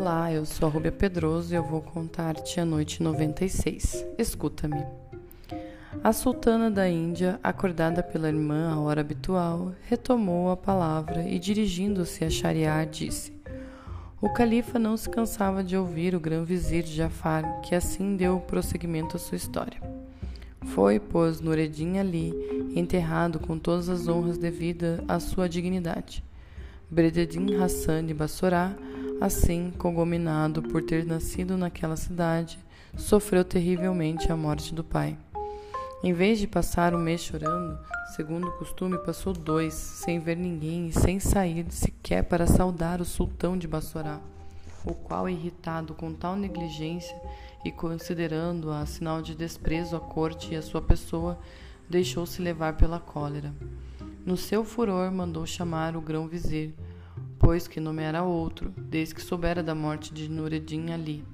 Olá, eu sou a Rúbia Pedroso e eu vou contar-te a noite 96. Escuta-me. A sultana da Índia, acordada pela irmã à hora habitual, retomou a palavra e, dirigindo-se a Shariar, disse: O califa não se cansava de ouvir o grão-vizir Jafar, que assim deu prosseguimento à sua história. Foi, pois, Nureddin Ali enterrado com todas as honras devidas à sua dignidade. Brededin Hassan de Bassorá Assim, congominado por ter nascido naquela cidade, sofreu terrivelmente a morte do pai. Em vez de passar um mês chorando, segundo o costume, passou dois, sem ver ninguém e sem sair sequer para saudar o sultão de Bassorá, o qual, irritado com tal negligência e considerando-a sinal de desprezo à corte e à sua pessoa, deixou-se levar pela cólera. No seu furor, mandou chamar o grão-vizir, pois que nomeara outro, desde que soubera da morte de Nureddin Ali,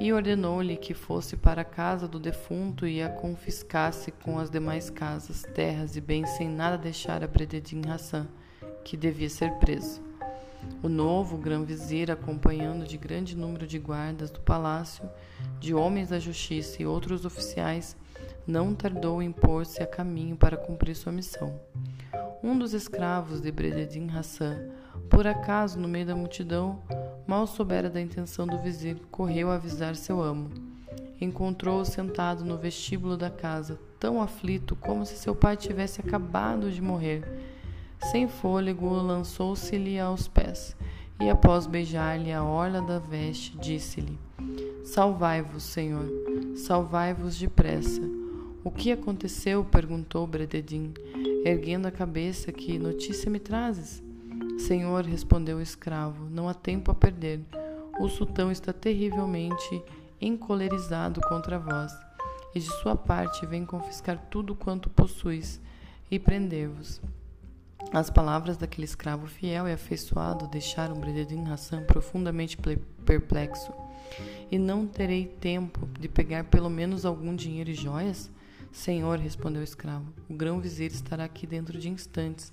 e ordenou-lhe que fosse para a casa do defunto e a confiscasse com as demais casas, terras e bens sem nada deixar a Brededin Hassan, que devia ser preso. O novo grão-vizir, acompanhando de grande número de guardas do palácio, de homens da justiça e outros oficiais, não tardou em pôr-se a caminho para cumprir sua missão. Um dos escravos de Brededin Hassan, por acaso, no meio da multidão, mal soubera da intenção do vizir, correu a avisar seu amo. Encontrou-o sentado no vestíbulo da casa, tão aflito como se seu pai tivesse acabado de morrer. Sem fôlego, lançou-se-lhe aos pés e, após beijar-lhe a orla da veste, disse-lhe: Salvai-vos, Senhor, salvai-vos depressa. O que aconteceu? perguntou Brededin, erguendo a cabeça. Que notícia me trazes? Senhor, respondeu o escravo, não há tempo a perder. O sultão está terrivelmente encolerizado contra vós, e de sua parte vem confiscar tudo quanto possuis e prender-vos. As palavras daquele escravo fiel e afeiçoado deixaram Brededin Hassan profundamente perplexo. E não terei tempo de pegar pelo menos algum dinheiro e joias? Senhor, respondeu o escravo, o grão-vizir estará aqui dentro de instantes.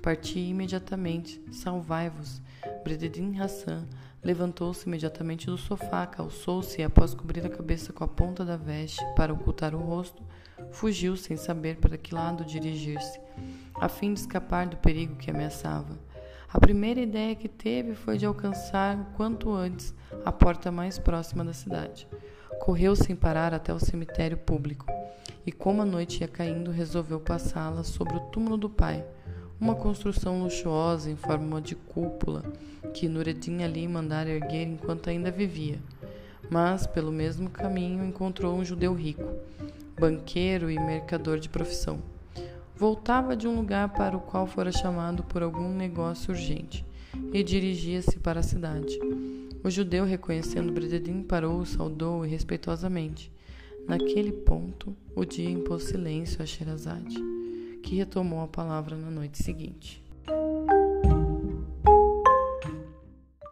Parti imediatamente, salvai-vos. Brededin Hassan levantou-se imediatamente do sofá, calçou-se e, após cobrir a cabeça com a ponta da veste para ocultar o rosto, fugiu sem saber para que lado dirigir-se, a fim de escapar do perigo que ameaçava. A primeira ideia que teve foi de alcançar quanto antes a porta mais próxima da cidade. Correu sem parar até o cemitério público e, como a noite ia caindo, resolveu passá-la sobre o túmulo do pai, uma construção luxuosa em forma de cúpula que Nureddin Ali mandara erguer enquanto ainda vivia. Mas, pelo mesmo caminho, encontrou um judeu rico, banqueiro e mercador de profissão. Voltava de um lugar para o qual fora chamado por algum negócio urgente e dirigia-se para a cidade. O judeu, reconhecendo Brededin, parou, saudou-o respeitosamente. Naquele ponto, o dia impôs silêncio a Sherazade, que retomou a palavra na noite seguinte.